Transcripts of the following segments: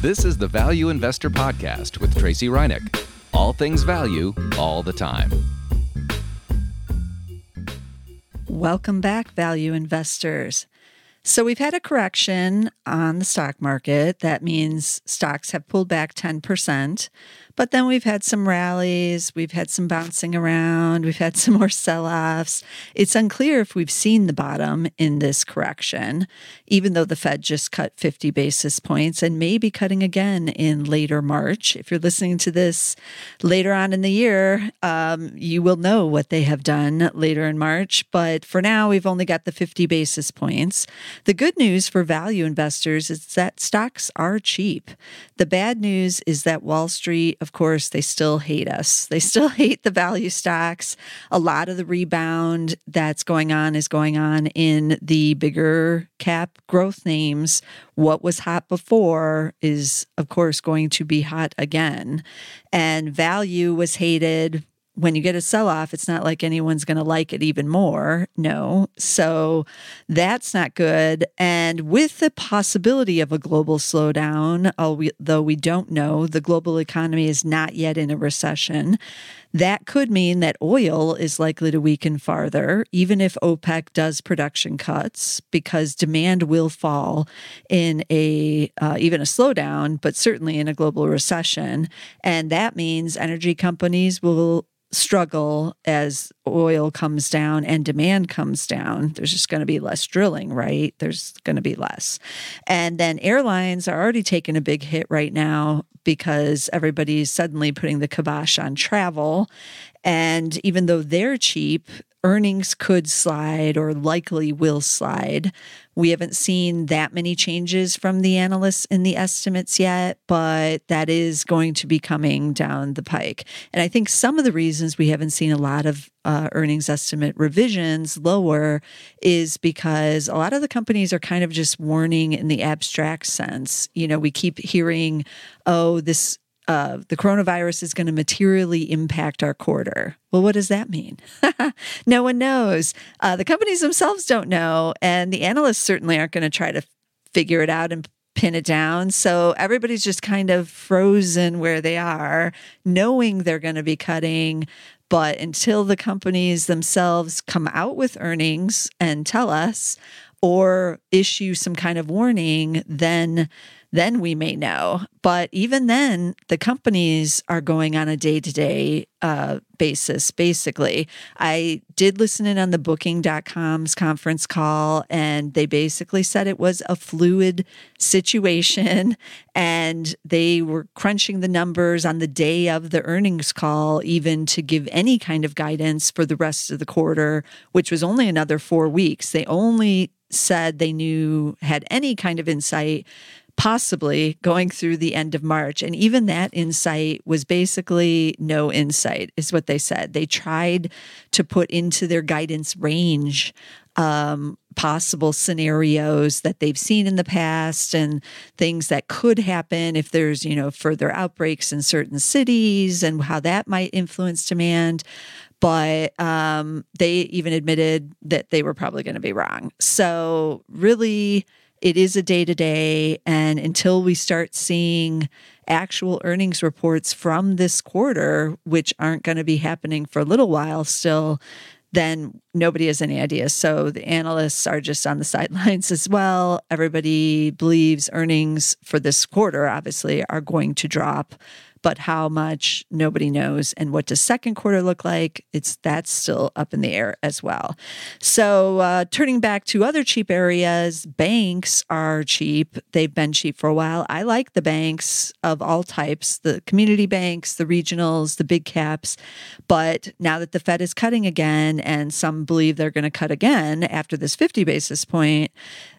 This is the Value Investor Podcast with Tracey Ryniec. All things value, all the time. Welcome back, value investors. So, we've had a correction on the stock market. That means stocks have pulled back 10%. But then we've had some rallies, we've had some bouncing around, we've had some more sell offs. It's unclear if we've seen the bottom in this correction, even though the Fed just cut 50 basis points and may be cutting again in later March. If you're listening to this later on in the year, um, you will know what they have done later in March. But for now, we've only got the 50 basis points. The good news for value investors is that stocks are cheap. The bad news is that Wall Street, of course, they still hate us. They still hate the value stocks. A lot of the rebound that's going on is going on in the bigger cap growth names. What was hot before is, of course, going to be hot again. And value was hated when you get a sell off, it's not like anyone's going to like it even more. No. So that's not good. And with the possibility of a global slowdown, although we don't know, the global economy is not yet in a recession. That could mean that oil is likely to weaken farther, even if OPEC does production cuts, because demand will fall in a uh, even a slowdown, but certainly in a global recession. And that means energy companies will struggle as oil comes down and demand comes down. There's just going to be less drilling, right? There's going to be less. And then airlines are already taking a big hit right now because everybody's suddenly putting the kibosh on travel. And even though they're cheap, earnings could slide or likely will slide. We haven't seen that many changes from the analysts in the estimates yet, but that is going to be coming down the pike. And I think some of the reasons we haven't seen a lot of uh, earnings estimate revisions lower is because a lot of the companies are kind of just warning in the abstract sense. You know, we keep hearing, oh, this uh, the coronavirus is going to materially impact our quarter. Well, what does that mean? no one knows. Uh, the companies themselves don't know, and the analysts certainly aren't going to try to figure it out and pin it down. So everybody's just kind of frozen where they are, knowing they're going to be cutting. But until the companies themselves come out with earnings and tell us or issue some kind of warning, then then we may know. But even then, the companies are going on a day to day basis, basically. I did listen in on the booking.com's conference call, and they basically said it was a fluid situation. And they were crunching the numbers on the day of the earnings call, even to give any kind of guidance for the rest of the quarter, which was only another four weeks. They only said they knew, had any kind of insight possibly going through the end of March. And even that insight was basically no insight, is what they said. They tried to put into their guidance range um, possible scenarios that they've seen in the past and things that could happen if there's, you know, further outbreaks in certain cities and how that might influence demand but um, they even admitted that they were probably going to be wrong. So, really, it is a day to day. And until we start seeing actual earnings reports from this quarter, which aren't going to be happening for a little while still, then nobody has any idea. So the analysts are just on the sidelines as well. Everybody believes earnings for this quarter, obviously, are going to drop but how much nobody knows and what does second quarter look like it's that's still up in the air as well. So uh, turning back to other cheap areas banks are cheap. They've been cheap for a while. I like the banks of all types the community banks the regionals the big caps. But now that the fed is cutting again and some believe they're going to cut again after this 50 basis point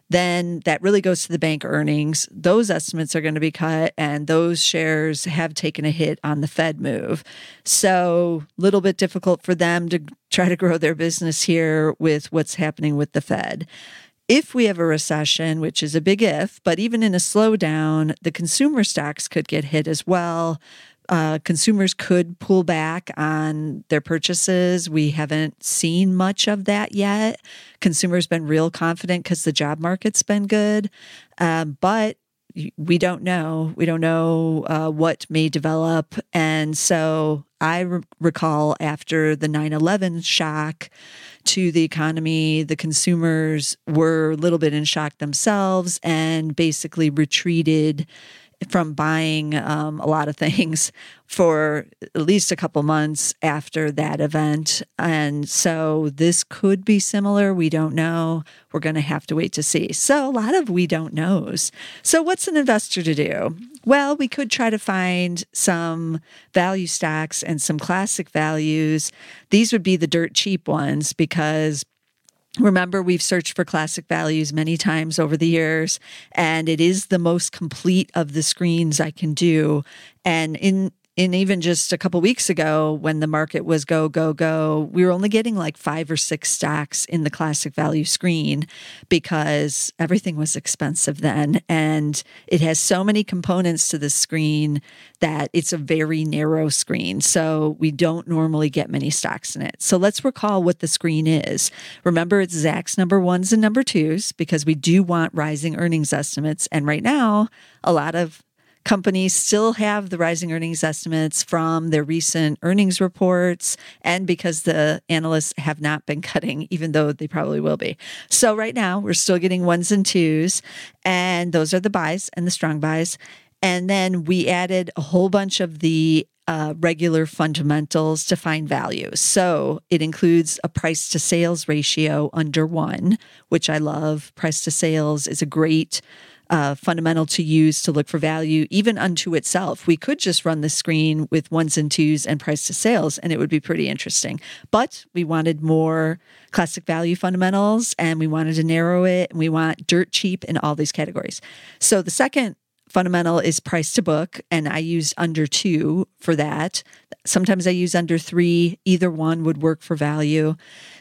then that really goes to the bank earnings. Those estimates are going to be cut, and those shares have taken a hit on the Fed move. So, a little bit difficult for them to try to grow their business here with what's happening with the Fed. If we have a recession, which is a big if, but even in a slowdown, the consumer stocks could get hit as well uh, consumers could pull back on their purchases. We haven't seen much of that yet. Consumers been real confident because the job market's been good, um, but we don't know. We don't know uh, what may develop. And so I re- recall after the 9 11 shock to the economy, the consumers were a little bit in shock themselves and basically retreated from buying um, a lot of things for at least a couple months after that event. And so this could be similar. We don't know. We're going to have to wait to see. So a lot of we don't knows. So what's an investor to do? Well, we could try to find some value stocks and some classic values. These would be the dirt cheap ones because Remember, we've searched for classic values many times over the years, and it is the most complete of the screens I can do. And in and even just a couple weeks ago when the market was go go go we were only getting like five or six stocks in the classic value screen because everything was expensive then. And it has so many components to the screen that it's a very narrow screen. So we don't normally get many stocks in it. So let's recall what the screen is. Remember it's zacks number ones and number twos because we do want rising earnings estimates. And right now a lot of companies still have the rising earnings estimates from their recent earnings reports and because the analysts have not been cutting, even though they probably will be. So, right now, we're still getting ones and twos, and those are the buys and the strong buys. And then we added a whole bunch of the uh, regular fundamentals to find value. So it includes a price to sales ratio under one, which I love. Price to sales is a great uh, fundamental to use to look for value, even unto itself. We could just run the screen with ones and twos and price to sales, and it would be pretty interesting. But we wanted more classic value fundamentals, and we wanted to narrow it, and we want dirt cheap in all these categories. So the second fundamental is price to book, and I use under two for that. Sometimes I use under three. Either one would work for value.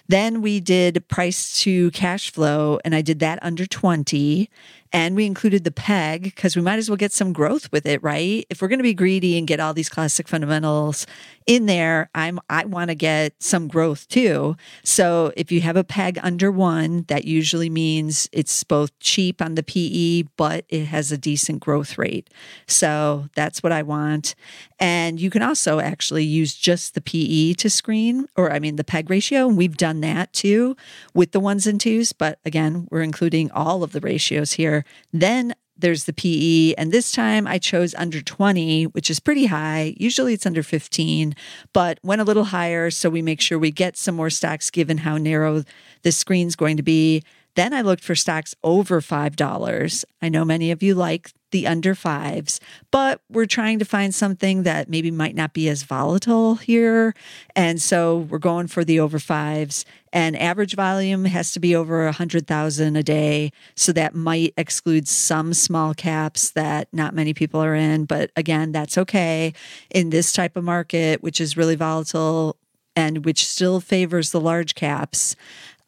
Then we did price to cash flow, and I did that under 20. And we included the PEG because we might as well get some growth with it, right? If we're going to be greedy and get all these classic fundamentals in there, I'm I want to get some growth too. So if you have a PEG under one, that usually means it's both cheap on the PE, but it has a decent growth rate. So that's what I want. And you can also actually use just the PE to screen, or I mean the PEG ratio. And we've done that too with the ones and twos. But again, we're including all of the ratios here. Then there's the PE, and this time I chose under 20, which is pretty high. Usually it's under 15, but went a little higher so we make sure we get some more stocks given how narrow the screen's going to be. Then I looked for stocks over $5. I know many of you like the under fives, but we're trying to find something that maybe might not be as volatile here. And so we're going for the over fives. And average volume has to be over 100,000 a day. So that might exclude some small caps that not many people are in. But again, that's okay in this type of market, which is really volatile and which still favors the large caps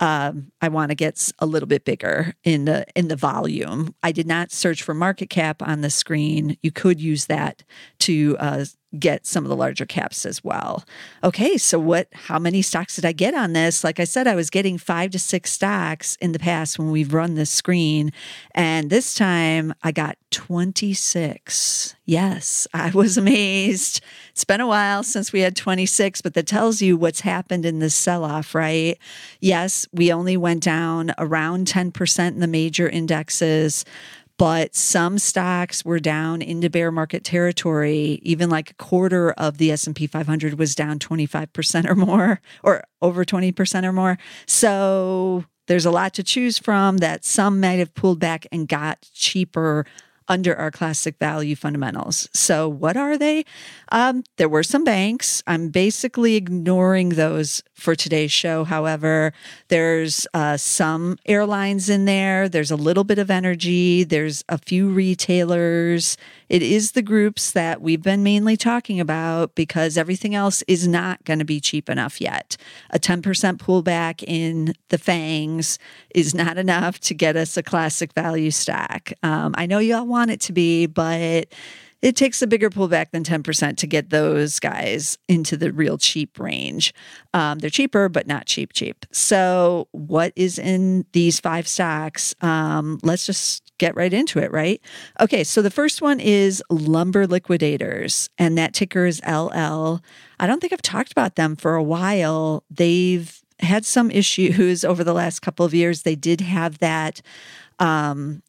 um, I want to get a little bit bigger in the in the volume. I did not search for market cap on the screen. You could use that to uh, get some of the larger caps as well. Okay, so what how many stocks did I get on this? Like I said I was getting 5 to 6 stocks in the past when we've run this screen and this time I got 26. Yes, I was amazed. It's been a while since we had 26, but that tells you what's happened in this sell-off, right? Yes, we only went down around 10% in the major indexes but some stocks were down into bear market territory. Even like a quarter of the s&p 500 was down 25% or more or over 20% or more. So there's a lot to choose from that some might have pulled back and got cheaper under our classic value fundamentals. So, what are they? Um, there were some banks. I'm basically ignoring those for today's show. However, there's uh, some airlines in there, there's a little bit of energy, there's a few retailers. It is the groups that we've been mainly talking about because everything else is not going to be cheap enough yet. A 10% pullback in the FANGs is not enough to get us a classic value stack. Um, I know y'all want it to be, but it takes a bigger pullback than 10% to get those guys into the real cheap range. Um, they're cheaper, but not cheap, cheap. So, what is in these five stocks? Um, let's just get right into it, right? Okay, so the first one is Lumber Liquidators, and that ticker is LL. I don't think I've talked about them for a while. They've had some issues over the last couple of years. They did have that um,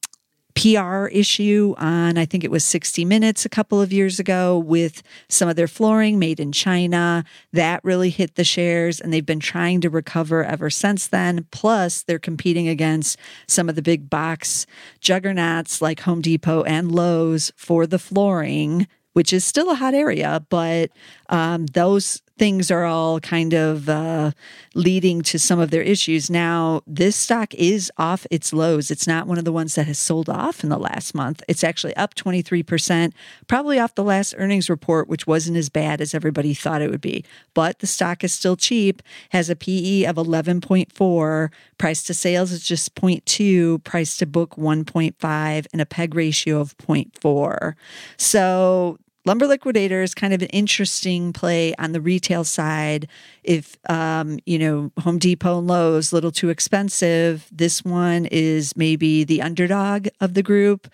PR issue on, I think it was 60 Minutes a couple of years ago with some of their flooring made in China. That really hit the shares, and they've been trying to recover ever since then. Plus, they're competing against some of the big box juggernauts like Home Depot and Lowe's for the flooring which is still a hot area, but um, those things are all kind of uh, leading to some of their issues. Now, this stock is off its lows. It's not one of the ones that has sold off in the last month. It's actually up 23%, probably off the last earnings report, which wasn't as bad as everybody thought it would be. But the stock is still cheap, has a PE of 11.4, price to sales is just 0.2, price to book 1.5, and a PEG ratio of 0.4. So Lumber Liquidator is kind of an interesting play on the retail side. If um, you know Home Depot and Lowe's a little too expensive, this one is maybe the underdog of the group.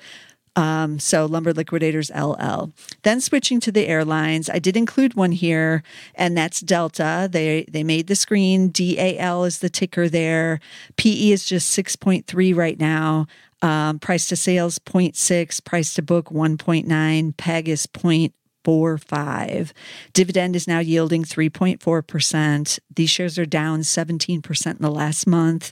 Um, so Lumber Liquidators LL. Then switching to the airlines, I did include one here, and that's Delta. They they made the screen. DAL is the ticker there. PE is just six point three right now. Um, price to sales 0.6, price to book 1.9, PEG is 0.45. Dividend is now yielding 3.4%. These shares are down 17% in the last month.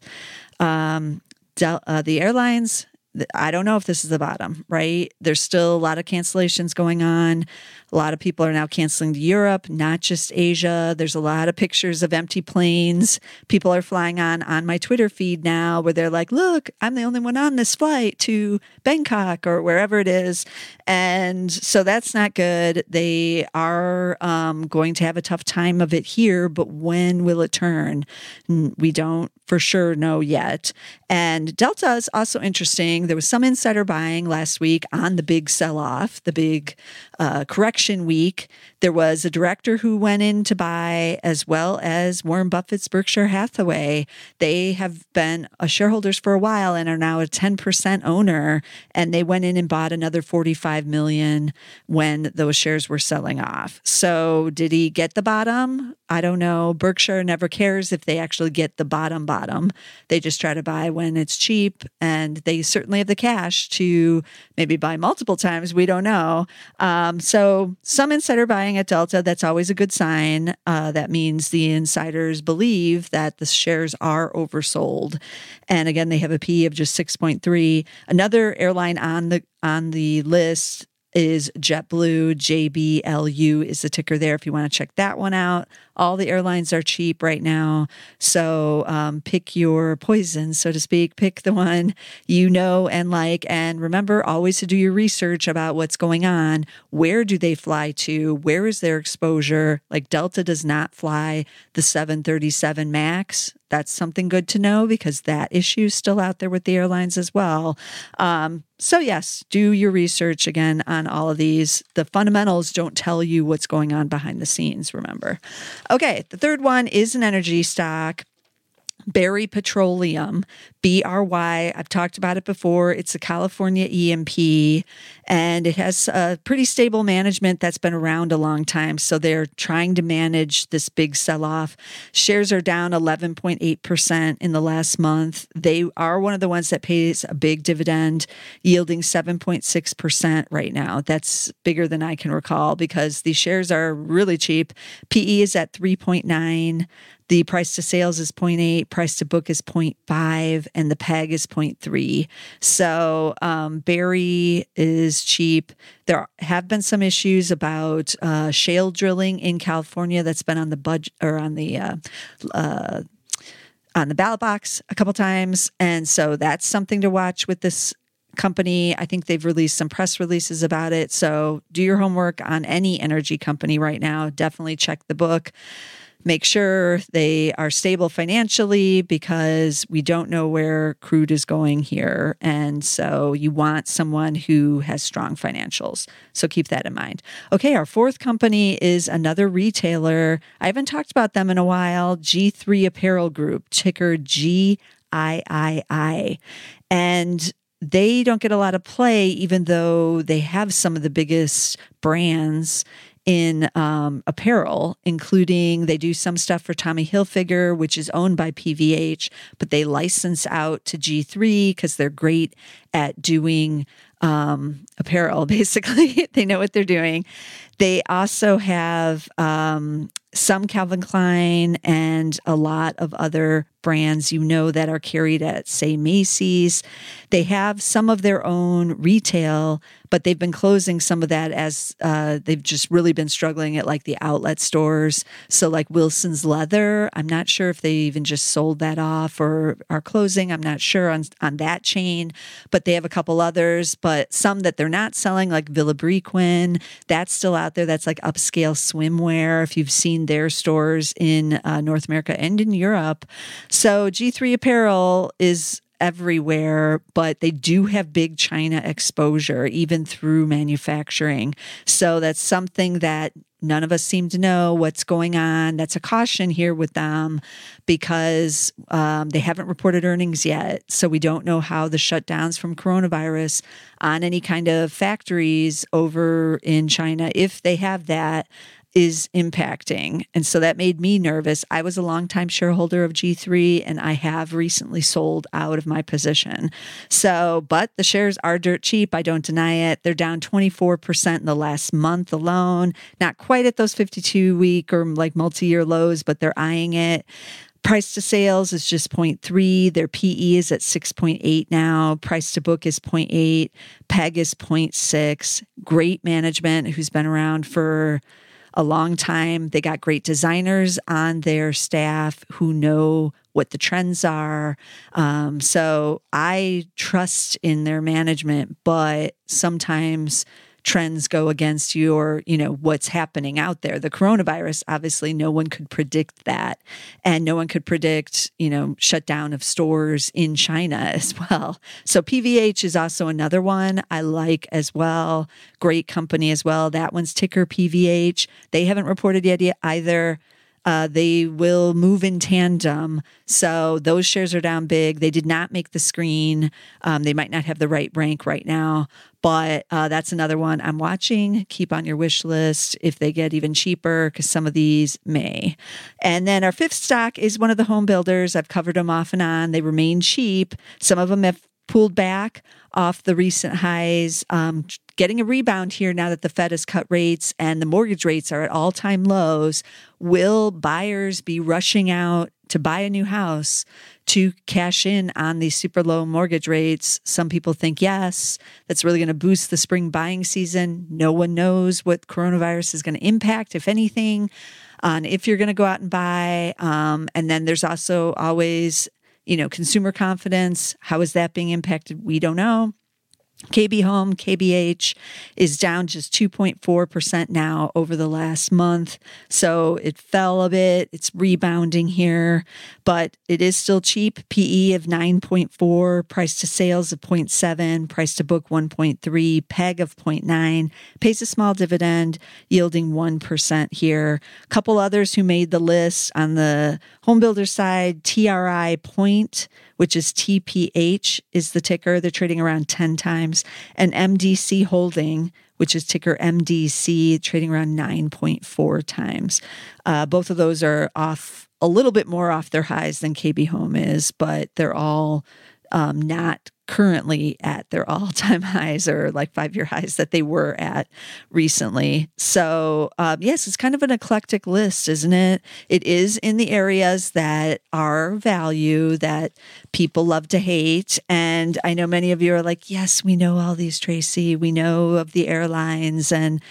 Um, uh, the airlines, I don't know if this is the bottom, right? There's still a lot of cancellations going on. A lot of people are now canceling to Europe, not just Asia. There's a lot of pictures of empty planes. People are flying on on my Twitter feed now where they're like, "Look, I'm the only one on this flight to Bangkok or wherever it is." And so that's not good. They are um, going to have a tough time of it here, but when will it turn? We don't for sure know yet. And Delta is also interesting. There was some insider buying last week on the big sell off, the big uh, correction week. There was a director who went in to buy, as well as Warren Buffett's Berkshire Hathaway. They have been shareholders for a while and are now a 10% owner. And they went in and bought another 45 million when those shares were selling off. So did he get the bottom? I don't know. Berkshire never cares if they actually get the bottom bottom. They just try to buy when it's cheap, and they certainly have the cash to maybe buy multiple times. We don't know. Um, so some insider buying at Delta. That's always a good sign. Uh, that means the insiders believe that the shares are oversold. And again, they have a P of just six point three. Another airline on the on the list is JetBlue. JBLU is the ticker there if you want to check that one out. All the airlines are cheap right now. So um, pick your poison, so to speak. Pick the one you know and like. And remember always to do your research about what's going on. Where do they fly to? Where is their exposure? Like Delta does not fly the 737 MAX that's something good to know because that issue is still out there with the airlines as well. Um, so, yes, do your research again on all of these. The fundamentals don't tell you what's going on behind the scenes, remember. Okay, the third one is an energy stock. Berry Petroleum, B R Y. I've talked about it before. It's a California E&P and it has a pretty stable management that's been around a long time. So they're trying to manage this big sell off. Shares are down 11.8% in the last month. They are one of the ones that pays a big dividend, yielding 7.6% right now. That's bigger than I can recall because these shares are really cheap. PE is at 3.9. The price to sales is 0.8, price to book is 0.5, and the PEG is 0.3. So um, Berry is cheap. There have been some issues about uh, shale drilling in California that's been on the budget or on the uh, uh, on the ballot box a couple times, and so that's something to watch with this company. I think they've released some press releases about it. So do your homework on any energy company right now. Definitely check the book. Make sure they are stable financially because we don't know where crude is going here. And so you want someone who has strong financials. So keep that in mind. Okay, our fourth company is another retailer. I haven't talked about them in a while G3 Apparel Group, ticker GIII. And they don't get a lot of play, even though they have some of the biggest brands in um, apparel, including they do some stuff for Tommy Hilfiger, which is owned by PVH, but they license out to G3 because they're great at doing um, apparel. Basically, they know what they're doing. They also have um, some Calvin Klein and a lot of other brands you know that are carried at, say, Macy's. They have some of their own retail, but they've been closing some of that as uh, they've just really been struggling at like the outlet stores. So, like Wilson's Leather, I'm not sure if they even just sold that off or are closing. I'm not sure on, on that chain, but they have a couple others, but some that they're not selling, like Vilebrequin, that's still out there. That's like upscale swimwear. If you've seen their stores in uh, North America and in Europe. So G3 Apparel is everywhere, but they do have big China exposure, even through manufacturing. So that's something that none of us seem to know what's going on. That's a caution here with them because um, they haven't reported earnings yet. So we don't know how the shutdowns from coronavirus on any kind of factories over in China, if they have that, is impacting. And so that made me nervous. I was a longtime shareholder of G3 and I have recently sold out of my position. So, but the shares are dirt cheap. I don't deny it. They're down 24% in the last month alone. Not quite at those 52 week or like multi year lows, but they're eyeing it. Price to sales is just 0.3. Their PE is at 6.8 now. Price to book is 0.8. PEG is 0.6. Great management who's been around for a long time. They got great designers on their staff who know what the trends are. Um, so I trust in their management, but sometimes trends go against you or you know what's happening out there. The coronavirus obviously no one could predict that. And no one could predict you know shutdown of stores in china as well. So pvh is also another one i like as well. Great company as well. That one's ticker pvh they haven't reported yet either uh, they will move in tandem. So those shares are down big. They did not make the screen. Um, they might not have the right rank right now, but uh, that's another one I'm watching. Keep on your wish list if they get even cheaper, because some of these may. And then our fifth stock is one of the home builders. I've covered them off and on. They remain cheap. Some of them have pulled back off the recent highs, um, getting a rebound here now that the Fed has cut rates and the mortgage rates are at all time lows. Will buyers be rushing out to buy a new house to cash in on these super low mortgage rates. Some people think yes, that's really going to boost the spring buying season. No one knows what coronavirus is going to impact, if anything, on if you're going to go out and buy. Um, and then there's also always, you know, consumer confidence. How is that being impacted? We don't know. KB Home, KBH, is down just 2.4% now over the last month. So it fell a bit. It's rebounding here, but it is still cheap. PE of 9.4, price to sales of 0.7, price to book 1.3, PEG of 0.9, pays a small dividend, yielding 1% here. A couple others who made the list on the home builder side, Tri Pointe which is TPH, is the ticker. They're trading around 10 times. And MDC Holding, which is ticker MDC, trading around 9.4 times. Uh, both of those are off a little bit more off their highs than KB Home is, but they're all um, not currently at their all time highs or like five year highs that they were at recently. So, um, yes, it's kind of an eclectic list, isn't it? It is in the areas that are value that people love to hate. And I know many of you are like, yes, we know all these, Tracey. We know of the airlines and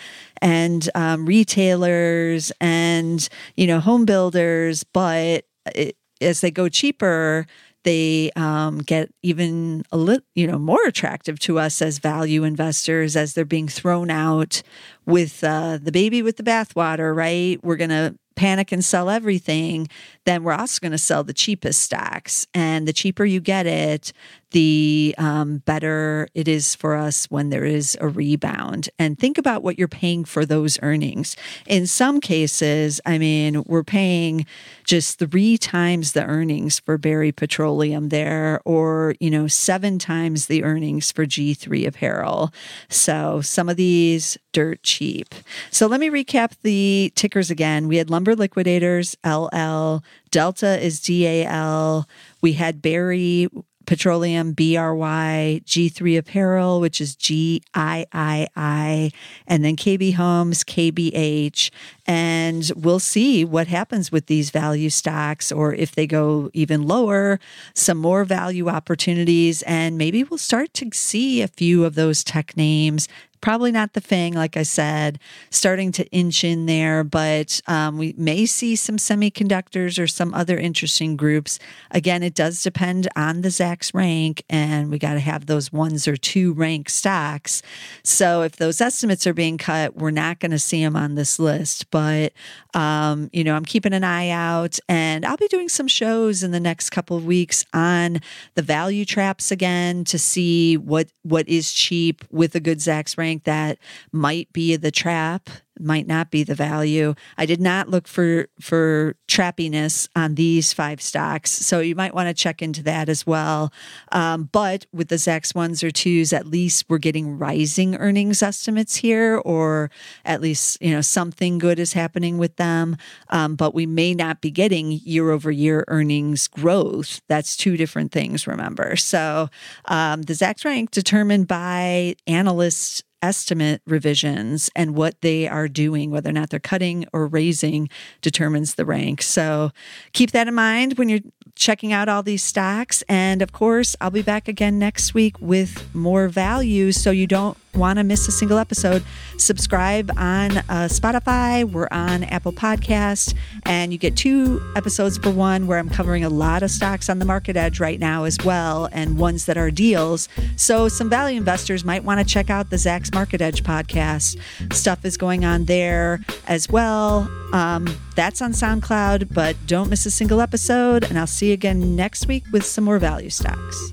and um, retailers and you know home builders, but it, as they go cheaper, they um, get even a little, you know, more attractive to us as value investors as they're being thrown out with uh, the baby with the bathwater. Right? We're gonna panic and sell everything, then we're also going to sell the cheapest stocks. And the cheaper you get it, the um, better it is for us when there is a rebound. And think about what you're paying for those earnings. In some cases, I mean, we're paying just three times the earnings for Berry Petroleum there, or, you know, seven times the earnings for G3 Apparel. So some of these dirt cheap. So let me recap the tickers again. We had Lumber Liquidators, LL, Delta is DAL. We had Berry Petroleum, BRY, G3 Apparel, which is GIII, and then KB Homes, KBH. And we'll see what happens with these value stocks or if they go even lower, some more value opportunities. And maybe we'll start to see a few of those tech names Probably not the thing, like I said, starting to inch in there, but um, we may see some semiconductors or some other interesting groups. Again, it does depend on the Zacks rank, and we got to have those ones or two rank stocks. So if those estimates are being cut, we're not going to see them on this list. But, um, you know, I'm keeping an eye out, and I'll be doing some shows in the next couple of weeks on the value traps again to see what what is cheap with a good Zacks rank think that might be the trap might not be the value. I did not look for for trappiness on these five stocks, so you might want to check into that as well. Um, but with the Zacks ones or twos, at least we're getting rising earnings estimates here, or at least you know something good is happening with them. Um, but we may not be getting year over year earnings growth. That's two different things. Remember, so um, the Zacks rank determined by analysts estimate revisions and what they are doing, whether or not they're cutting or raising, determines the rank. So keep that in mind when you're checking out all these stocks. And of course, I'll be back again next week with more value so you don't want to miss a single episode. Subscribe on uh, Spotify. We're on Apple Podcast, and you get two episodes for one where I'm covering a lot of stocks on the market edge right now as well, and ones that are deals. So some value investors might want to check out the Zacks Market Edge podcast. Stuff is going on there as well. Um, that's on SoundCloud, but don't miss a single episode. And I'll see you again next week with some more value stocks.